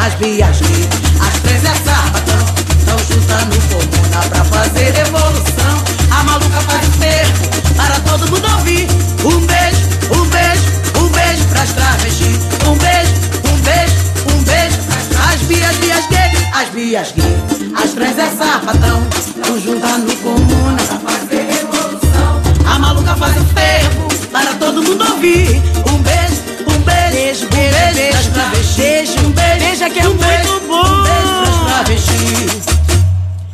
as vias gay. As três é sábado, tão juntando no comuna pra fazer revolução. A maluca faz o tempo para todo mundo ouvir. Um beijo, um beijo, um beijo pras travestis. Um beijo, um beijo, um beijo pras as vias bias gay, as vias gay. As três é sapatão, tão juntando comuna pra fazer revolução. A maluca faz o tempo para todo mundo ouvir. Um